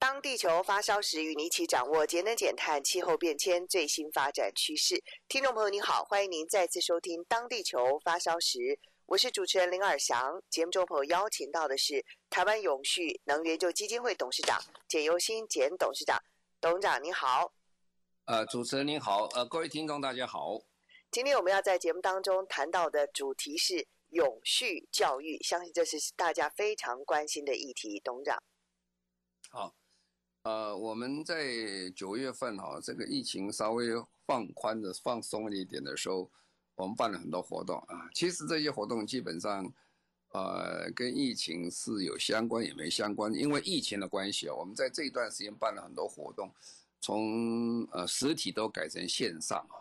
当地球发烧时，与你一起掌握节能减碳、气候变迁最新发展趋势。听众朋友您好，欢迎您再次收听《当地球发烧时》，我是主持人林尔翔。节目中朋友邀请到的是台湾永续能源研究基金会董事长简尤新简董事长，董事长您好。呃，主持人您好，呃，各位听众大家好。今天我们要在节目当中谈到的主题是永续教育，相信这是大家非常关心的议题。董事长，好，呃，我们在九月份哈，这个疫情稍微放宽的放松了一点的时候，我们办了很多活动啊。其实这些活动基本上，呃，跟疫情是有相关也没相关，因为疫情的关系啊，我们在这一段时间办了很多活动，从呃实体都改成线上啊。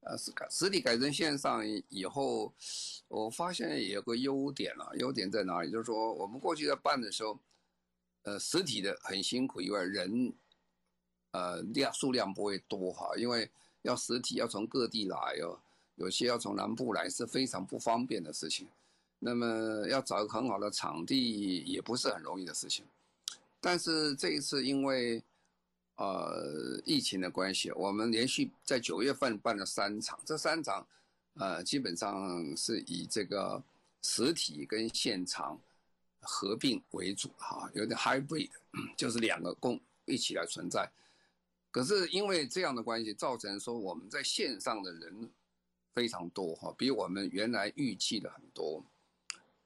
呃，是改实体改成线上以后，我发现有个优点了。优点在哪里？就是说，我们过去在办的时候，呃，实体的很辛苦，以外人，呃，量数量不会多哈，因为要实体要从各地来哦，有些要从南部来是非常不方便的事情。那么要找一个很好的场地也不是很容易的事情。但是这一次因为。呃，疫情的关系，我们连续在九月份办了三场，这三场，呃，基本上是以这个实体跟现场合并为主，哈，有点 hybrid，就是两个共一起来存在。可是因为这样的关系，造成说我们在线上的人非常多，哈，比我们原来预期的很多。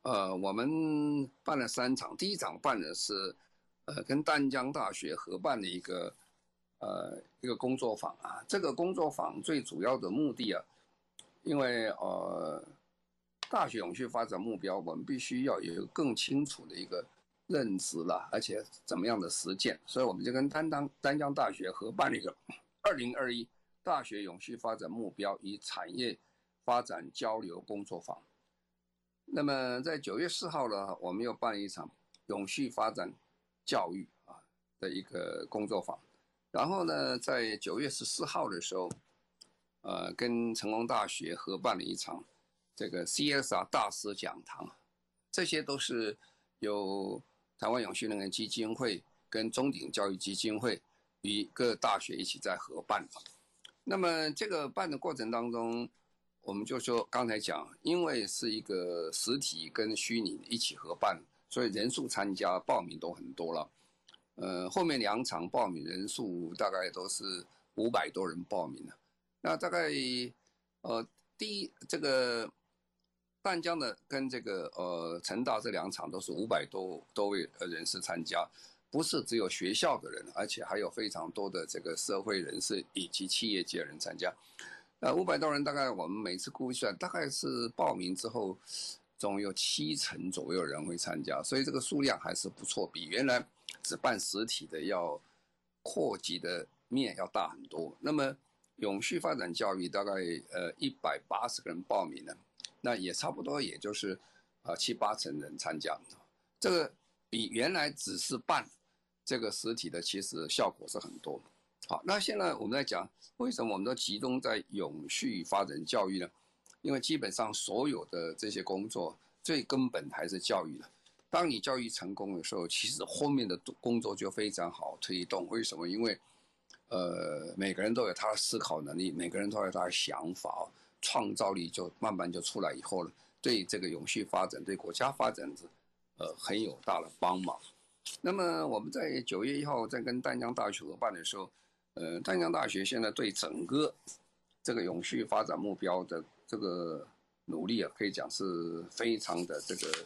呃，我们办了三场，第一场办的是。呃，跟丹江大学合办的一个，呃，一个工作坊啊。这个工作坊最主要的目的啊，因为呃，大学永续发展目标，我们必须要有一个更清楚的一个认知了，而且怎么样的实践。所以我们就跟丹江丹江大学合办了一个二零二一大学永续发展目标与产业发展交流工作坊。那么在九月四号呢，我们又办了一场永续发展。教育啊的一个工作坊，然后呢，在九月十四号的时候，呃，跟成功大学合办了一场这个 CSR 大师讲堂，这些都是由台湾永续能源基金会跟中鼎教育基金会与各大学一起在合办的。那么这个办的过程当中，我们就说刚才讲，因为是一个实体跟虚拟一起合办。所以人数参加报名都很多了，呃，后面两场报名人数大概都是五百多人报名了。那大概呃，第一这个淡江的跟这个呃成大这两场都是五百多多位呃人士参加，不是只有学校的人，而且还有非常多的这个社会人士以及企业界人参加。那五百多人大概我们每次估算大概是报名之后。总有七成左右人会参加，所以这个数量还是不错，比原来只办实体的要扩及的面要大很多。那么永续发展教育大概呃一百八十个人报名了，那也差不多也就是啊七八成人参加，这个比原来只是办这个实体的其实效果是很多。好，那现在我们在讲为什么我们都集中在永续发展教育呢？因为基本上所有的这些工作，最根本还是教育了。当你教育成功的时候，其实后面的工作就非常好推动。为什么？因为，呃，每个人都有他的思考能力，每个人都有他的想法，创造力就慢慢就出来以后了，对这个永续发展、对国家发展是，呃，很有大的帮忙。那么我们在九月一号在跟丹江大学合办的时候，呃，丹江大学现在对整个这个永续发展目标的。这个努力啊，可以讲是非常的这个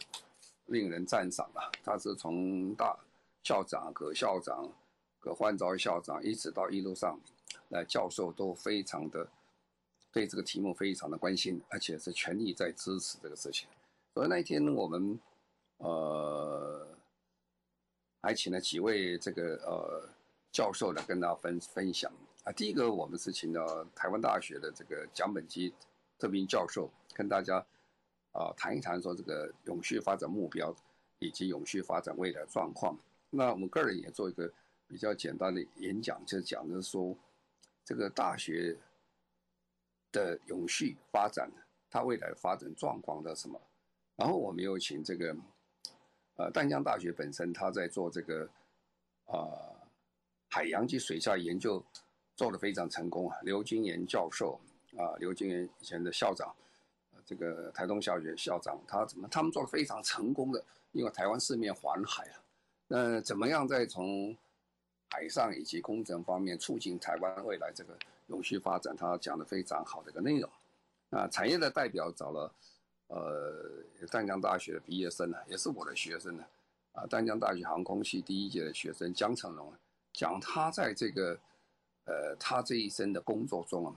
令人赞赏啊。他是从大校长、葛校长、葛焕昭校长，一直到一路上呃教授，都非常的对这个题目非常的关心，而且是全力在支持这个事情。所以那一天我们呃还请了几位这个呃教授来跟大家分分享啊。第一个，我们是请到台湾大学的这个蒋本基特聘教授，跟大家啊谈一谈说这个永续发展目标以及永续发展未来状况。那我们个人也做一个比较简单的演讲，就讲的说这个大学的永续发展，它未来发展状况的什么。然后我们又请这个。呃，淡江大学本身，他在做这个，呃，海洋及水下研究做得非常成功啊。刘金岩教授啊，刘金岩以前的校长，这个台东小学校长，他怎么他们做得非常成功的？因为台湾四面环海啊，那怎么样在从海上以及工程方面促进台湾未来这个永续发展？他讲的非常好的一个内容啊，产业的代表找了。呃，淡江大学的毕业生呢，也是我的学生呢，啊，淡江大学航空系第一届的学生江成龙，讲他在这个，呃，他这一生的工作中啊，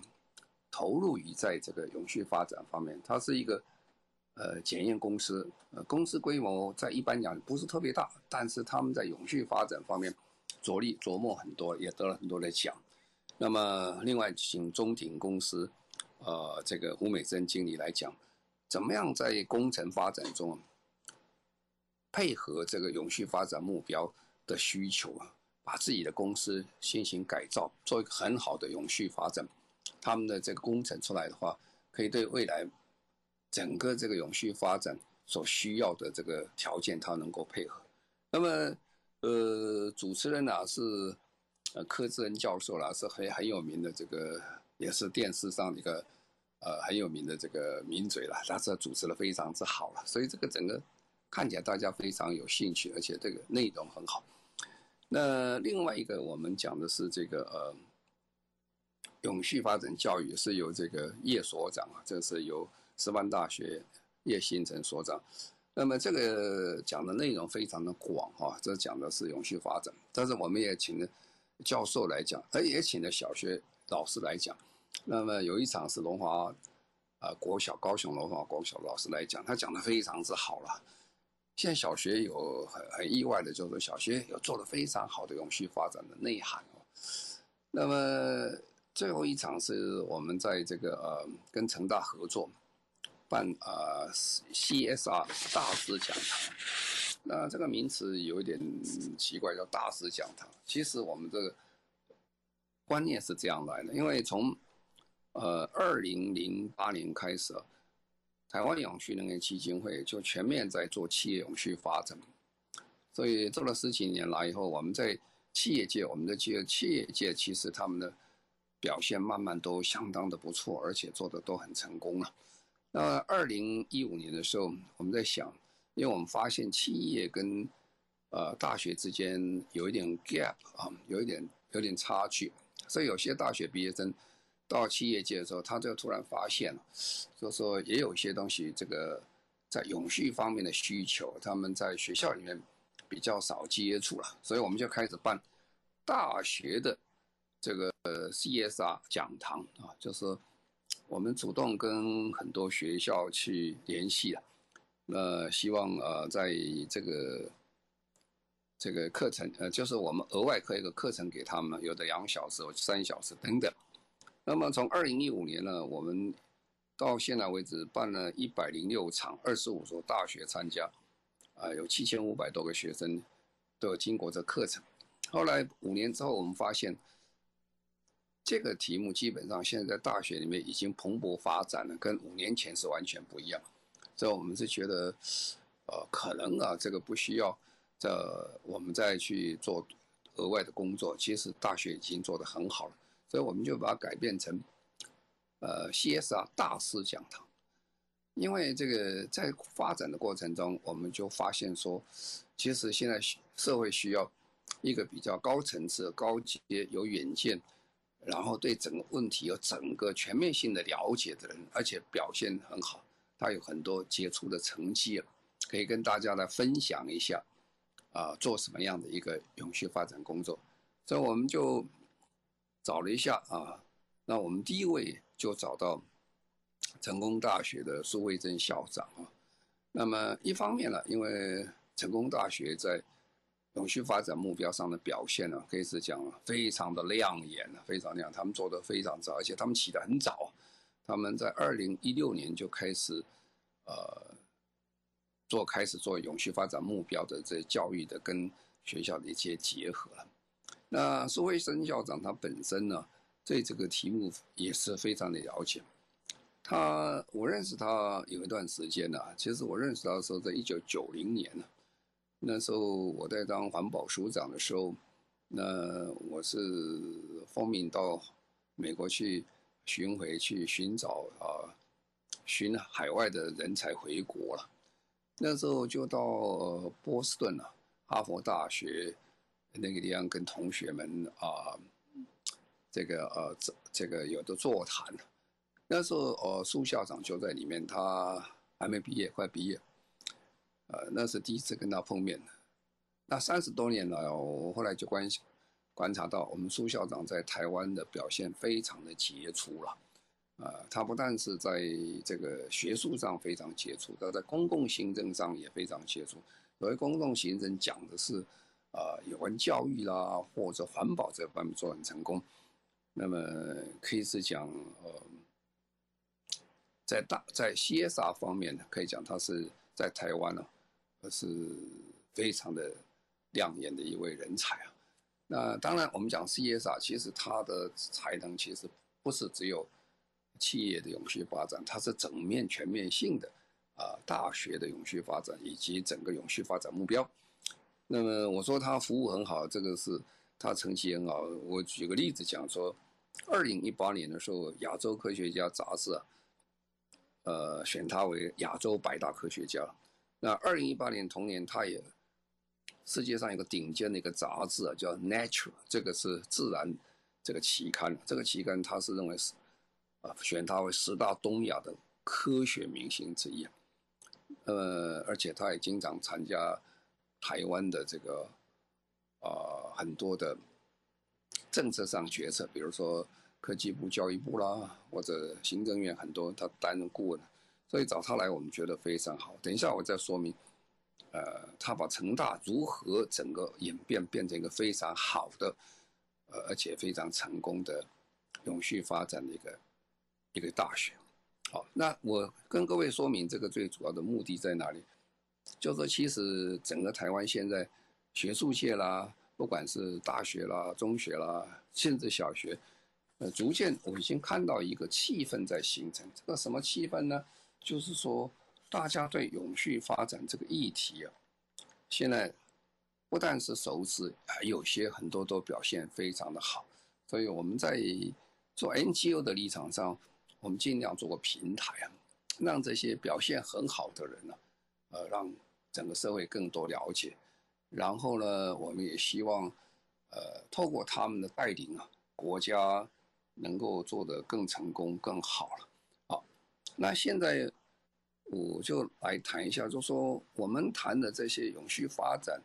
投入于在这个永续发展方面，他是一个，呃，检验公司，呃，公司规模在一般讲不是特别大，但是他们在永续发展方面着力琢磨很多，也得了很多的奖。那么，另外请中鼎公司，呃，这个胡美珍经理来讲。怎么样在工程发展中配合这个永续发展目标的需求啊，把自己的公司进行改造，做一个很好的永续发展。他们的这个工程出来的话，可以对未来整个这个永续发展所需要的这个条件，它能够配合。那么，呃，主持人呢、是呃柯志恩教授啦，是很很有名的这个，也是电视上一个。呃，很有名的这个名嘴了，他是主持的非常之好了，所以这个整个看起来大家非常有兴趣，而且这个内容很好。那另外一个我们讲的是这个呃，永续发展教育是由这个叶所长啊，这是由师范大学叶新成所长。那么这个讲的内容非常的广啊，这讲的是永续发展，但是我们也请了教授来讲，而也请了小学老师来讲。那么有一场是龙华，呃，国小高雄龙华国小老师来讲，他讲的非常之好了。现在小学有很很意外的，就是小学有做的非常好的永续发展的内涵哦。那么最后一场是我们在这个呃跟成大合作办呃 CSR 大师讲堂。那这个名词有一点奇怪，叫大师讲堂。其实我们这个观念是这样来的，因为从呃，二零零八年开始，台湾永续能源基金会就全面在做企业永续发展，所以做了十几年来以后，我们在企业界，我们的企业企业界其实他们的表现慢慢都相当的不错，而且做的都很成功了。那二零一五年的时候，我们在想，因为我们发现企业跟呃大学之间有一点 gap 啊，有一点有点差距，所以有些大学毕业生。到企业界的时候，他就突然发现了，就说也有一些东西，这个在永续方面的需求，他们在学校里面比较少接触了，所以我们就开始办大学的这个 CSR 讲堂啊，就是我们主动跟很多学校去联系了，那希望呃在这个这个课程呃，就是我们额外开一个课程给他们，有的两小时、三小时等等。那么从二零一五年呢，我们到现在为止办了一百零六场，二十五所大学参加，啊，有七千五百多个学生都有经过这课程。后来五年之后，我们发现这个题目基本上现在在大学里面已经蓬勃发展了，跟五年前是完全不一样。所以我们是觉得，呃，可能啊，这个不需要这我们再去做额外的工作，其实大学已经做得很好了。所以我们就把它改变成，呃，CSR 大师讲堂，因为这个在发展的过程中，我们就发现说，其实现在社会需要一个比较高层次、高级、有远见，然后对整个问题有整个全面性的了解的人，而且表现很好，他有很多杰出的成绩，可以跟大家来分享一下，啊，做什么样的一个永续发展工作，所以我们就。找了一下啊，那我们第一位就找到成功大学的苏慧珍校长啊。那么一方面呢，因为成功大学在永续发展目标上的表现呢，可以是讲非常的亮眼，非常亮，他们做得非常早，而且他们起得很早，他们在二零一六年就开始，呃，做开始做永续发展目标的这教育的跟学校的一些结合了。那苏慧生校长他本身呢，对这个题目也是非常的了解。他我认识他有一段时间了，其实我认识他的时候在一九九零年呢。那时候我在当环保署长的时候，那我是奉命到美国去巡回去寻找啊，寻海外的人才回国了。那时候就到波士顿了，哈佛大学那个地方跟同学们啊，这个呃这这个有的座谈。那时候呃苏校长就在里面，他还没毕业，快毕业。呃，那是第一次跟他碰面。那三十多年了，我后来就关系观察到，我们苏校长在台湾的表现非常的杰出了。呃，他不但是在这个学术上非常杰出，他在公共行政上也非常杰出。所谓公共行政讲的是，呃，有关教育啦或者环保这方面做很成功。那么可以是讲，呃，在大在 CSR 方面呢，可以讲他是在台湾呢。是非常的亮眼的一位人才啊。那当然，我们讲 CSR，其实他的才能其实不是只有企业的永续发展，它是整面全面性的啊，大学的永续发展以及整个永续发展目标。那么我说他服务很好，这个是他成绩很好。我举个例子讲说，二零一八年的时候，亚洲科学家杂志啊，呃，选他为亚洲百大科学家。那二零一八年同年，他也世界上一个顶尖的一个杂志啊，叫《Nature》，这个是自然这个期刊。这个期刊他是认为是啊，选他为十大东亚的科学明星之一。呃，而且他也经常参加台湾的这个啊、很多的政策上决策，比如说科技部、教育部啦，或者行政院很多，他担任顾问。所以找他来，我们觉得非常好。等一下我再说明，呃，他把成大如何整个演变变成一个非常好的，呃，而且非常成功的永续发展的一个一个大学。好，那我跟各位说明这个最主要的目的在哪里？就是，其实整个台湾现在学术界啦，不管是大学啦、中学啦，甚至小学，呃，逐渐我已经看到一个气氛在形成。这个什么气氛呢？就是说，大家对永续发展这个议题啊，现在不但是熟知，还有些很多都表现非常的好。所以我们在做 NGO 的立场上，我们尽量做个平台啊，让这些表现很好的人呢，呃，让整个社会更多了解。然后呢，我们也希望，呃，透过他们的带领啊，国家能够做得更成功、更好了。好那现在我就来谈一下，就说我们谈的这些永续发展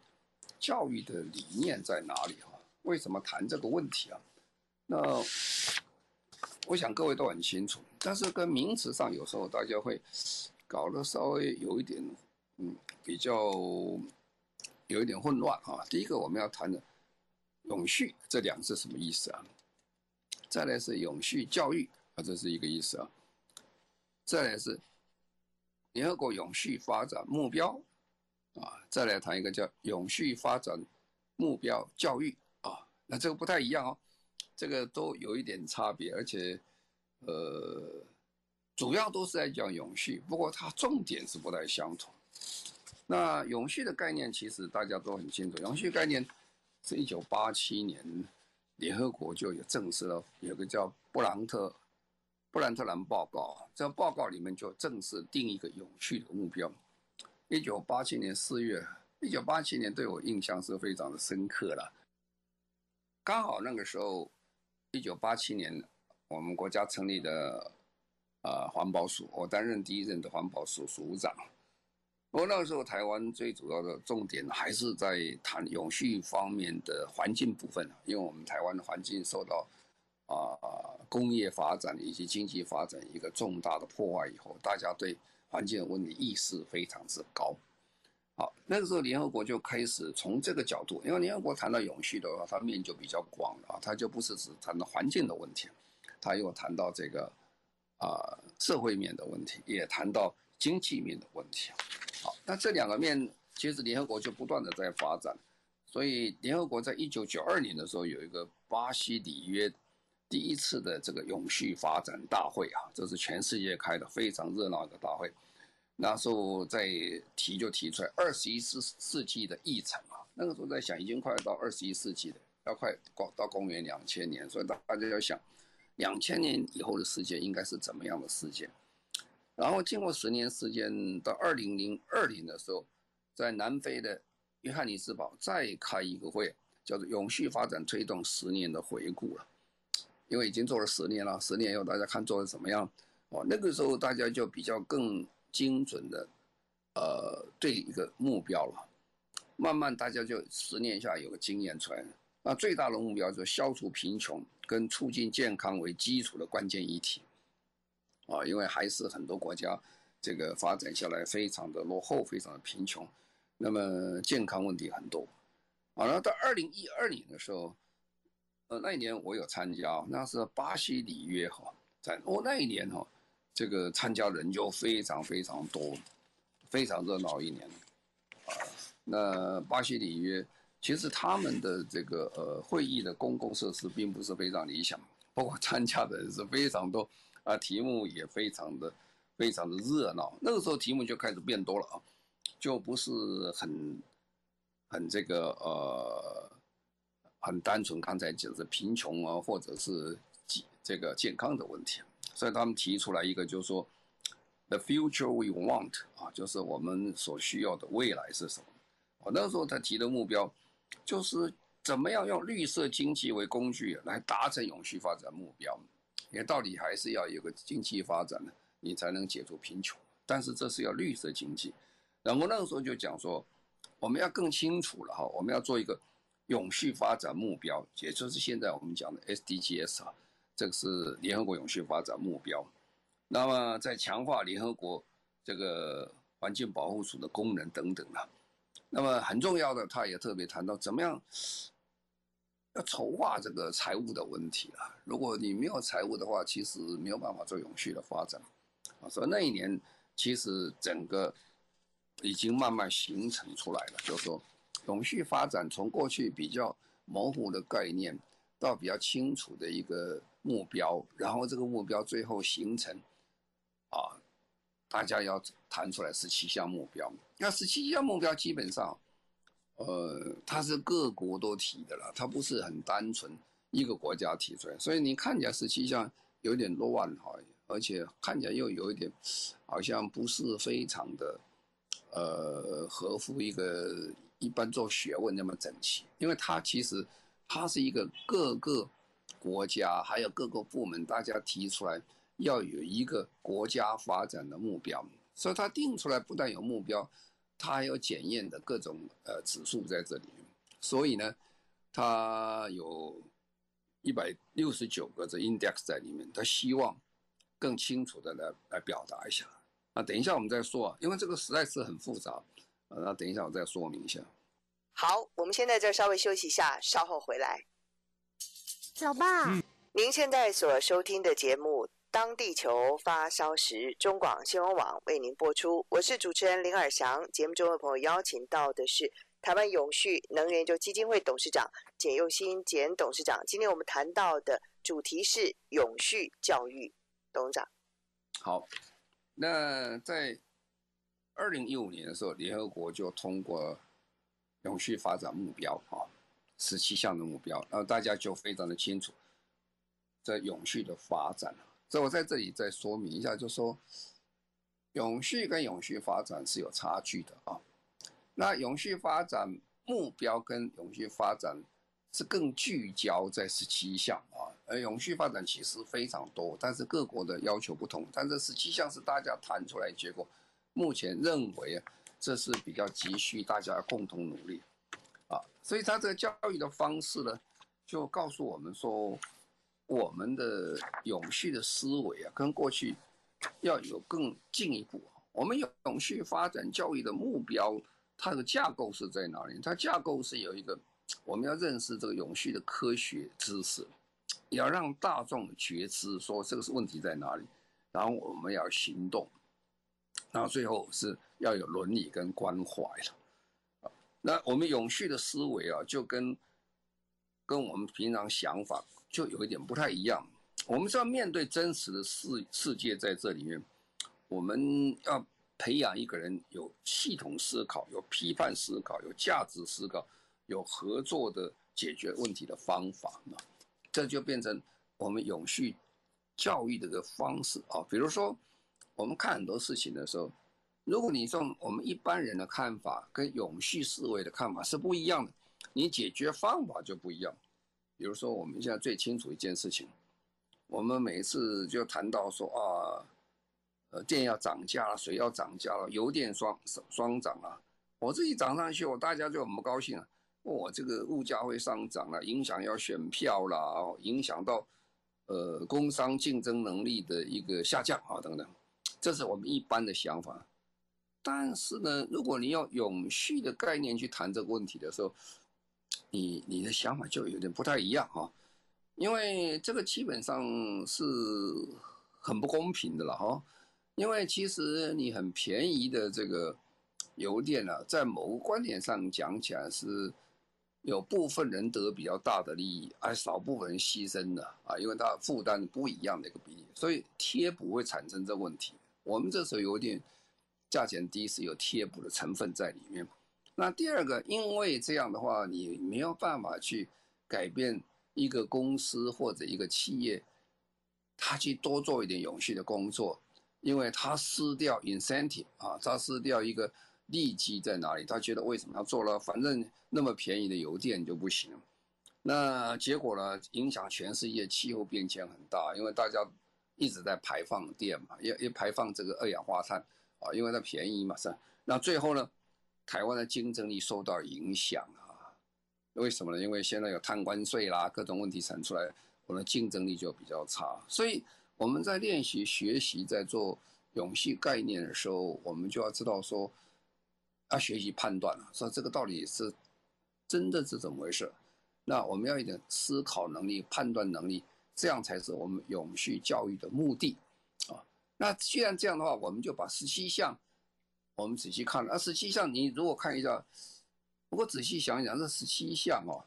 教育的理念在哪里哈？为什么谈这个问题啊？那我想各位都很清楚，但是跟名词上有时候大家会搞得稍微有一点，嗯，比较有一点混乱啊。第一个我们要谈的永续这两个字什么意思啊？再来是永续教育啊，这是一个意思啊。再来是联合国永续发展目标啊，再来谈一个叫永续发展目标教育啊，那这个不太一样哦，这个都有一点差别，而且呃，主要都是在讲永续，不过它重点是不太相同。那永续的概念其实大家都很清楚，永续概念是一九八七年联合国就有正式了，有个叫布朗特。布兰特兰报告，这个报告里面就正式定一个永续的目标。一九八七年四月，一九八七年对我印象是非常的深刻了。刚好那个时候，一九八七年，我们国家成立的呃环保署，我担任第一任的环保署署长。不过那个时候，台湾最主要的重点还是在谈永续方面的环境部分，因为我们台湾的环境受到。啊，工业发展以及经济发展一个重大的破坏以后，大家对环境的问题意识非常之高。好，那个时候联合国就开始从这个角度，因为联合国谈到永续的话，它面就比较广了啊，它就不是只谈到环境的问题，它又谈到这个啊、社会面的问题，也谈到经济面的问题。好，那这两个面其实联合国就不断的在发展，所以联合国在一九九二年的时候有一个巴西里约第一次的这个永续发展大会啊，这是全世界开的非常热闹的大会。那时候在提就提出来二十一世世纪的议程啊，那个时候在想已经快到二十一世纪了，要快到到公元两千年，所以大大家要想两千年以后的世界应该是怎么样的世界。然后经过十年时间，到二零零二年的时候，在南非的约翰尼斯堡再开一个会，叫做“永续发展推动十年的回顾”了。因为已经做了十年了，十年以后大家看做的怎么样？哦，那个时候大家就比较更。精准的，呃，对一个目标了，慢慢大家就十年下有个经验出来了。那最大的目标就是消除贫穷跟促进健康为基础的关键议题，啊，因为还是很多国家这个发展下来非常的落后，非常的贫穷，那么健康问题很多。啊，然后到二零一二年的时候，那一年我有参加，那是巴西里约哈，在哦那一年哈。这个参加人就非常非常多，非常热闹一年，啊，那巴西里约其实他们的这个呃会议的公共设施并不是非常理想，包括参加的人是非常多，啊，题目也非常的非常的热闹。那个时候题目就开始变多了啊，就不是很很这个呃很单纯，刚才讲是贫穷啊，或者是这个健康的问题。所以他们提出来一个，就是说，the future we want 啊，就是我们所需要的未来是什么？我那时候他提的目标，就是怎么样用绿色经济为工具来达成永续发展目标。因为到底还是要有个经济发展呢，你才能解除贫穷。但是这是要绿色经济。然后那个时候就讲说，我们要更清楚了哈，我们要做一个永续发展目标，也就是现在我们讲的 SDGs 啊。这个是联合国永续发展目标，那么在强化联合国这个环境保护署的功能等等啊，那么很重要的，他也特别谈到怎么样要筹划这个财务的问题啊。如果你没有财务的话，其实没有办法做永续的发展啊。所以那一年其实整个已经慢慢形成出来了，就是说永续发展从过去比较模糊的概念到比较清楚的一个。目标，然后这个目标最后形成，啊，大家要谈出来十七项目标。那十七项目标基本上，呃，它是各国都提的了，它不是很单纯一个国家提出来。所以你看起来十七项有点乱哈，而且看起来又有一点好像不是非常的，呃，合乎一个一般做学问那么整齐。因为它其实它是一个各个。国家还有各个部门，大家提出来要有一个国家发展的目标，所以他定出来不但有目标，他还有检验的各种呃指数在这里。所以呢，他有一百六十九个这 index 在里面，他希望更清楚的来来表达一下。啊，等一下我们再说，因为这个实在是很复杂，啊，那等一下我再说明一下。好，我们先在这稍微休息一下，稍后回来。小爸，嗯，您现在所收听的节目《当地球发烧时》，中广新闻网为您播出。我是主持人林尔祥。节目中的朋友邀请到的是台湾永续能源就基金会董事长简佑新简董事长。今天我们谈到的主题是永续教育，董事长。好，那在二零一五年的时候，联合国就通过永续发展目标啊。十七项的目标，然后大家就非常的清楚，这永续的发展。所以我在这里再说明一下，就说，永续跟永续发展是有差距的啊。那永续发展目标跟永续发展是更聚焦在十七项啊，而永续发展其实非常多，但是各国的要求不同。但这十七项是大家谈出来结果，目前认为啊这是比较急需大家共同努力。啊所以他这个教育的方式呢，就告诉我们说，我们的永续的思维啊，跟过去要有更进一步。我们永续发展教育的目标，它的架构是在哪里？它架构是有一个，我们要认识这个永续的科学知识，要让大众觉知说这个是问题在哪里，然后我们要行动，那最后是要有伦理跟关怀了。啊那我们永续的思维啊，就跟跟我们平常想法就有一点不太一样。我们是要面对真实的世世界，在这里面，我们要培养一个人有系统思考、有批判思考、有价值思考、有合作的解决问题的方法嘛。这就变成我们永续教育的一个方式啊。比如说，我们看很多事情的时候，如果你从我们一般人的看法跟永续思维的看法是不一样的，你解决方法就不一样。比如说，我们现在最清楚一件事情。我们每次就谈到说啊，呃，电要涨价了，水要涨价了，油电双双涨啊。我自己涨上去，我大家就很不高兴了。我、这个物价会上涨了，影响要选票了，影响到呃工商竞争能力的一个下降啊等等，这是我们一般的想法。但是呢，如果你要永续的概念去谈这个问题的时候，你你的想法就有点不太一样哈。因为这个基本上是很不公平的了哈，因为其实你很便宜的这个油电啊，在某个观点上讲起来是有部分人得比较大的利益，而少部分人牺牲的啊，因为它负担不一样的一个比例，所以贴补会产生这个问题。我们这时候油电价钱低是有贴补的成分在里面。那第二个，因为这样的话，你没有办法去改变。一个公司或者一个企业，他去多做一点永续的工作，因为他失掉 incentive 啊，他失掉一个利基在哪里？他觉得为什么要做了？反正那么便宜的油电就不行。那结果呢？影响全世界气候变迁很大，因为大家一直在排放电嘛，也也排放这个二氧化碳啊，因为它便宜嘛是。那最后呢，台湾的竞争力受到影响啊。为什么呢？因为现在有碳关税啦，各种问题产出来，我们的竞争力就比较差。所以我们在练习、学习、在做永续概念的时候，我们就要知道说，要学习判断了，说这个到底是真的是怎么回事。那我们要一点思考能力、判断能力，这样才是我们永续教育的目的啊。那既然这样的话，我们就把十七项，我们仔细看了。那，十七项你如果看一下。不过仔细想一想，这十七项哦，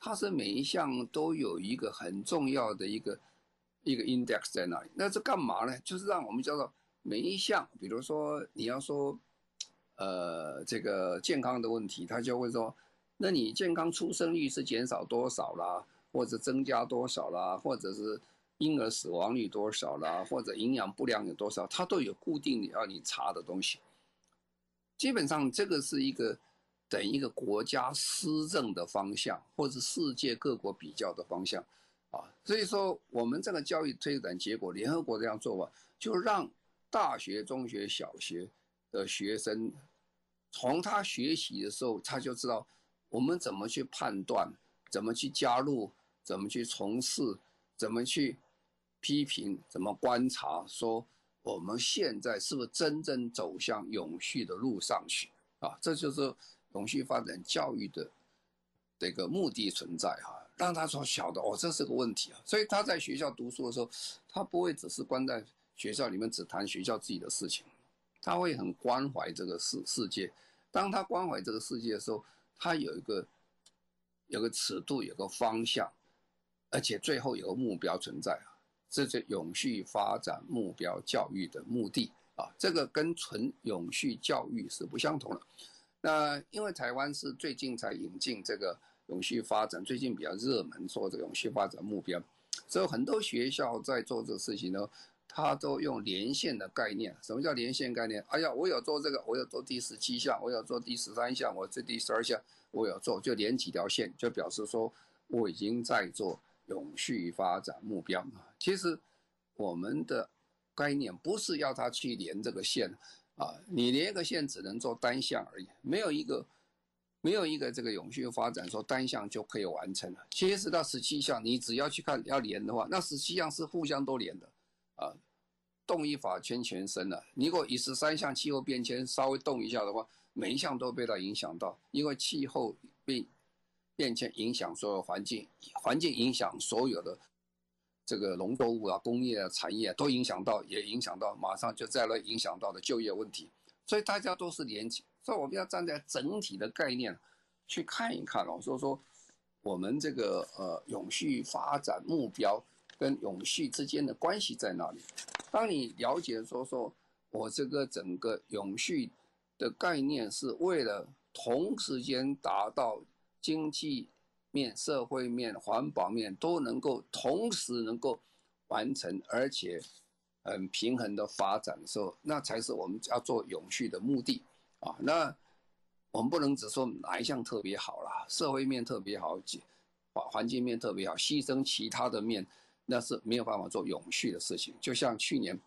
它是每一项都有一个很重要的一个一个 index 在那里。那这干嘛呢？就是让我们叫做每一项，比如说你要说，呃，这个健康的问题，他就会说，那你健康出生率是减少多少啦，或者增加多少啦，或者是婴儿死亡率多少啦，或者营养不良有多少，它都有固定要你查的东西。基本上这个是一个。等一个国家施政的方向，或者世界各国比较的方向，啊，所以说我们这个教育推展结果，联合国这样做法，就让大学、中学、小学的学生，从他学习的时候，他就知道我们怎么去判断，怎么去加入，怎么去从事，怎么去批评，怎么观察，说我们现在是不是真正走向永续的路上去啊？这就是。永续发展教育的这个目的存在哈，让他说晓得哦，这是个问题啊，所以他在学校读书的时候，他不会只是关在学校里面只谈学校自己的事情，他会很关怀这个世世界。当他关怀这个世界的时候，他有一个有个尺度，有个方向，而且最后有个目标存在啊，这是永续发展目标教育的目的啊，这个跟纯永续教育是不相同的。那因为台湾是最近才引进这个永续发展，最近比较热门做这个永续发展目标，所以很多学校在做这个事情呢，他都用连线的概念。什么叫连线概念？哎呀，我有做这个，我有做第十七项，我有做第十三项，我这第十二项我有做，就连几条线，就表示说我已经在做永续发展目标啊。其实我们的概念不是要他去连这个线。啊，你连一个线只能做单向而已，没有一个，没有一个这个永续发展说单向就可以完成了。其实到十七项，你只要去看要连的话，那十七项是互相都连的，啊，动一法牵全身了。你如果以十三项气候变迁稍微动一下的话，每一项都被它影响到，因为气候变变迁影响所有环境，环境影响所有的这个农作物啊、工业啊、产业啊都影响到，也影响到，马上就再来影响到的就业问题。所以大家都是连起，所以我们要站在整体的概念去看一看哦，所以说我们这个呃永续发展目标跟永续之间的关系在哪里？当你了解说说我这个整个永续。的概念是为了同时间达到经济面、社会面、环保面都能够同时能够完成，而且很平衡的发展的时候，那才是我们要做永续的目的啊。那我们不能只说哪一项特别好啦，社会面特别好，环环境面特别好，牺牲其他的面，那是没有办法做永续的事情。就像去年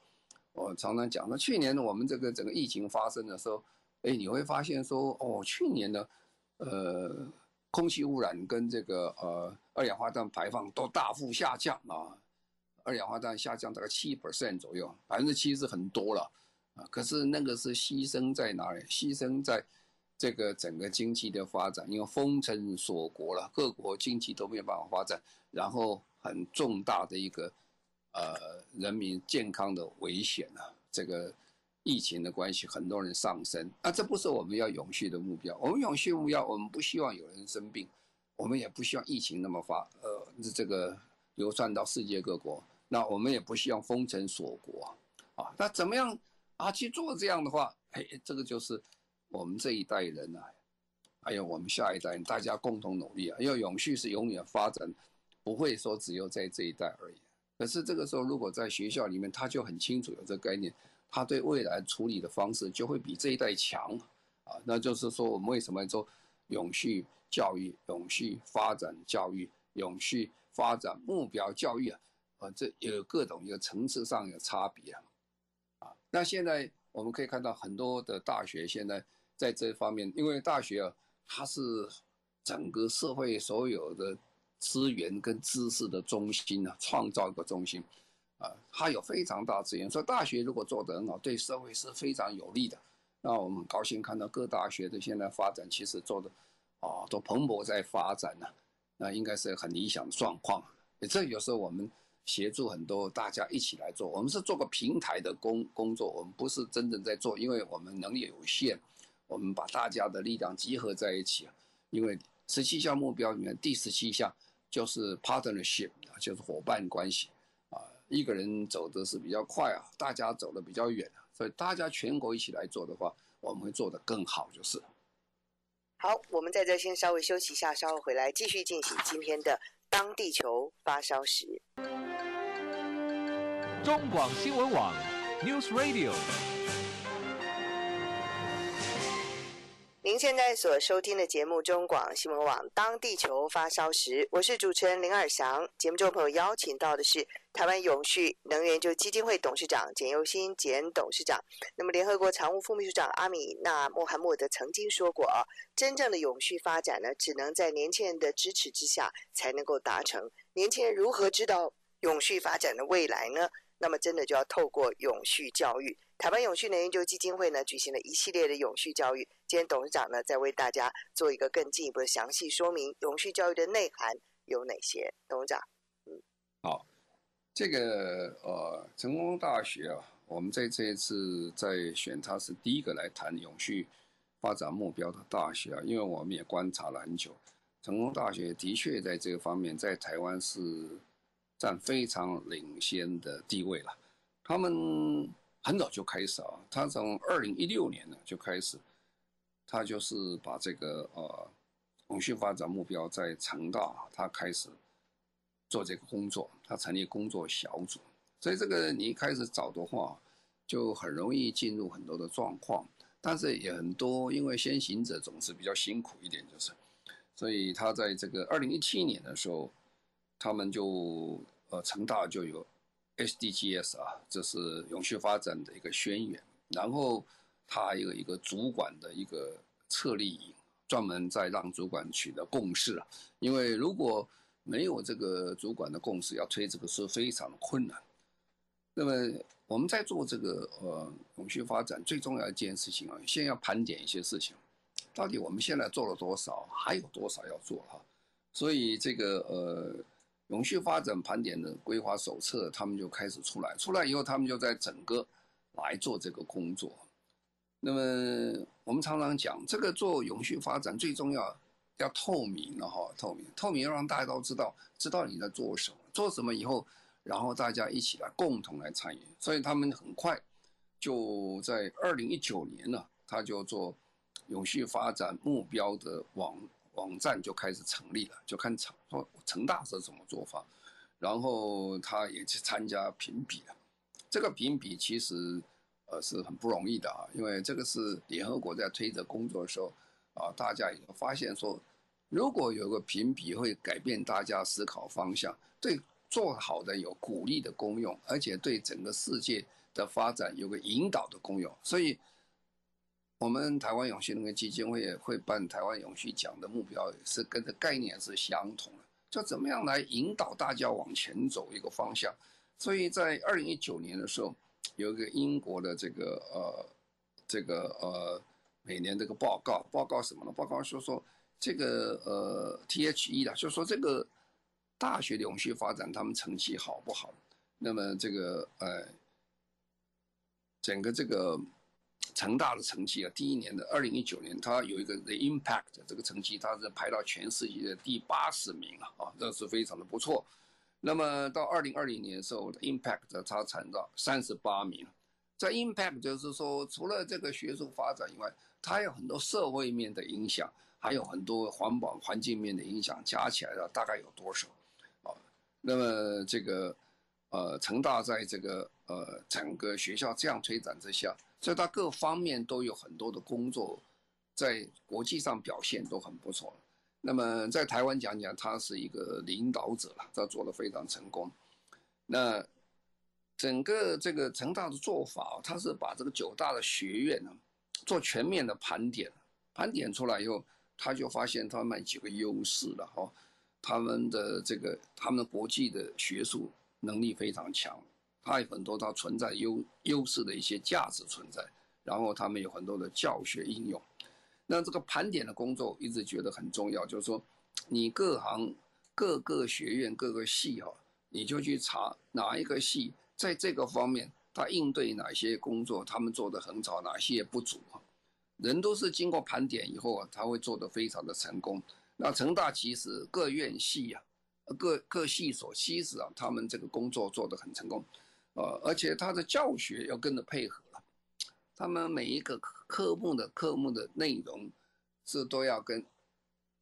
我常常讲，那去年我们这个整个疫情发生的时候。哎，你会发现说，哦，去年的，呃，空气污染跟这个呃二氧化碳排放都大幅下降啊，二氧化碳下降大概七 percent 左右，百分之七是很多了啊。可是那个是牺牲在哪里？牺牲在这个整个经济的发展，因为封城锁国了，各国经济都没有办法发展，然后很重大的一个呃人民健康的危险啊，这个。疫情的关系，很多人丧生，啊，这不是我们要永续的目标。我们永续目标，我们不希望有人生病，我们也不希望疫情那么发，呃，这个流传到世界各国。那我们也不希望封城锁国，啊，那怎么样啊去做这样的话？哎，这个就是我们这一代人啊，还有我们下一代人，大家共同努力啊。因为永续是永远发展，不会说只有在这一代而已。可是这个时候，如果在学校里面，他就很清楚有这个概念。他对未来处理的方式就会比这一代强，啊，那就是说我们为什么要做永续教育、永续发展教育、永续发展目标教育啊？啊，这有各种一个层次上有差别啊，啊，那现在我们可以看到很多的大学现在在这方面，因为大学啊，它是整个社会所有的资源跟知识的中心啊，创造一个中心。啊，它有非常大资源，所以大学如果做得很好，对社会是非常有利的。那我们很高兴看到各大学的现在发展，其实做的啊都蓬勃在发展呢、那应该是很理想的状况。这有时候我们协助很多大家一起来做，我们是做个平台的工工作，我们不是真正在做，因为我们能力有限，我们把大家的力量集合在一起。因为十七项目标里面第十七项就是 partnership，就是伙伴关系。一个人走的是比较快啊，大家走的比较远，所以大家全国一起来做的话，我们会做得更好，就是。好，我们在这先稍微休息一下，稍后回来继续进行今天的当地球发烧时。中广新闻网，News Radio。您现在所收听的节目中广新闻网，当地球发烧时，我是主持人林尔祥。节目中朋友邀请到的是台湾永续能源就基金会董事长简又新简董事长。那么，联合国常务副秘书长阿米纳穆罕默德曾经说过啊，真正的永续发展呢，只能在年轻人的支持之下才能够达成。年轻人如何知道永续发展的未来呢？那么，真的就要透过永续教育。台湾永续能源研究基金会呢，举行了一系列的永续教育。今天董事长呢，在为大家做一个更进一步的详细说明，永续教育的内涵有哪些？董事长，嗯，好，这个呃，成功大学啊，我们在这一次在选它是第一个来谈永续发展目标的大学啊，因为我们也观察了很久，成功大学的确在这个方面在台湾是占非常领先的地位了，他们。很早就开始啊，他从二零一六年呢就开始，他就是把这个呃永续发展目标在成大，他开始做这个工作，他成立工作小组，所以这个你一开始找的话，就很容易进入很多的状况，但是也很多，因为先行者总是比较辛苦一点，就是，所以他在这个二零一七年的时候，他们就呃成大就有。SDGs 啊，这是永续发展的一个宣言。然后他有一个主管的一个策略营，专门在让主管取得共识啊。因为如果没有这个主管的共识，要推这个是非常困难。那么我们在做这个呃永续发展最重要一件事情啊，先要盘点一些事情，到底我们现在做了多少，还有多少要做哈。所以这个呃永续发展盘点的规划手册，他们就开始出来，出来以后他们就在整个来做这个工作。那么我们常常讲，这个做永续发展最重要要透明了哈，透明，透明要让大家都知道，知道你在做什么，做什么以后。然后大家一起来共同来参与，所以他们很快就在二零一九年呢，他就做永续发展目标的网网站就开始成立了，就看成说成大是怎么做法，然后他也去参加评比了。这个评比其实呃是很不容易的啊，因为这个是联合国在推着工作的时候啊，大家也发现说，如果有个评比会改变大家思考方向，对。做好的有鼓励的功用，而且对整个世界的发展有个引导的功用。所以，我们台湾永续能源基金会也会办台湾永续奖的目标是跟着概念是相同的，就怎么样来引导大家往前走一个方向。所以在二零一九年的时候，有一个英国的这个呃这个呃每年这个报告，报告什么呢？报告说说这个呃 THE 的，就说这个。大学的永续发展，他们成绩好不好？那么这个呃，整个这个成大的成绩啊，第一年的二零一九年，它有一个 The Impact 这个成绩，它是排到全世界的第八十名啊，啊，这是非常的不错。那么到二零二零年的时候，Impact 它成到三十八名。在 Impact 就是说，除了这个学术发展以外，它有很多社会面的影响，还有很多环保环境面的影响，加起来的大概有多少？啊那么这个，呃，成大在这个呃整个学校这样推展之下，所以他各方面都有很多的工作，在国际上表现都很不错。那么在台湾讲讲，他是一个领导者了，他做得非常成功。那整个这个成大的做法，他是把这个九大的学院呢做全面的盘点，盘点出来以后，他就发现他们几个优势了哈。他们的这个，他们的国际的学术能力非常强，他有很多它存在优优势的一些价值存在，然后他们有很多的教学应用。那这个盘点的工作一直觉得很重要，就是说，你各行各个学院各个系哈，你就去查哪一个系在这个方面，他应对哪些工作他们做得很好，哪些不足哈。人都是经过盘点以后啊，他会做得非常的成功。那成大其实各院系啊，各各系所其实啊，他们这个工作做得很成功，呃，而且他的教学要跟着配合了，他们每一个科目的科目的内容是都要跟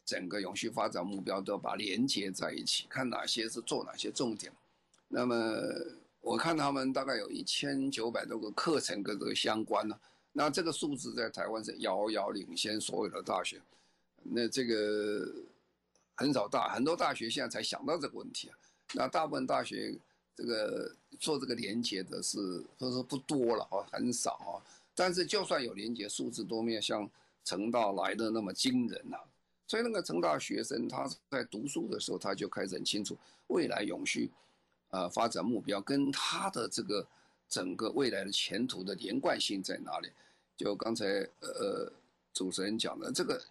整个永续发展目标都要把连接在一起，看哪些是做哪些重点。那么我看他们大概有一千九百多个课程跟这个相关呢，那这个数字在台湾是遥遥领先所有的大学。那这个很少大，很多大学现在才想到这个问题啊。那大部分大学这个做这个连接的是，或者说不多了啊，很少啊。但是就算有连接，数字都没有像成大来的那么惊人呐。所以那个成大学生他在读书的时候，他就开始很清楚未来永续啊发展目标跟他的这个整个未来的前途的连贯性在哪里。就刚才呃主持人讲的这个。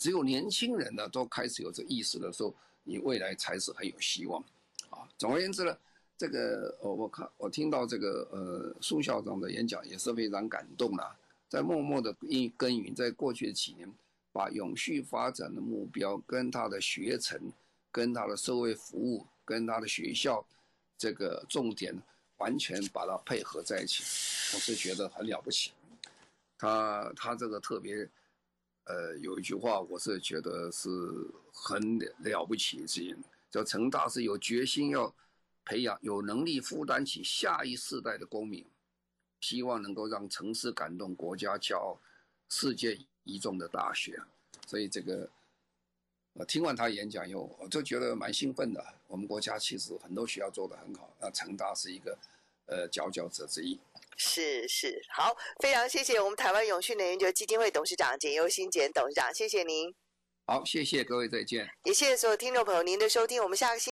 只有年轻人呢都开始有这意识的时候，你未来才是很有希望，啊，总而言之呢，这个我我看我听到这个呃苏校长的演讲也是非常感动啦，在默默的耕耘，在过去的几年，把永续发展的目标跟他的学程、跟他的社会服务、跟他的学校这个重点完全把它配合在一起，我是觉得很了不起，他他这个特别。呃，有一句话，我是觉得是很了不起的事情，叫成大是有决心要培养有能力负担起下一世代的公民，希望能够让城市感动，国家骄傲，世界一众的大学。所以这个，我听完他演讲以后，我就觉得蛮兴奋的。我们国家其实很多学校做得很好，那成大是一个呃佼佼者之一。是是，好，非常谢谢我们台湾永续能源研究基金会董事长简优新简董事长，谢谢您。好，谢谢各位，再见。也谢谢所有听众朋友您的收听，我们下个星。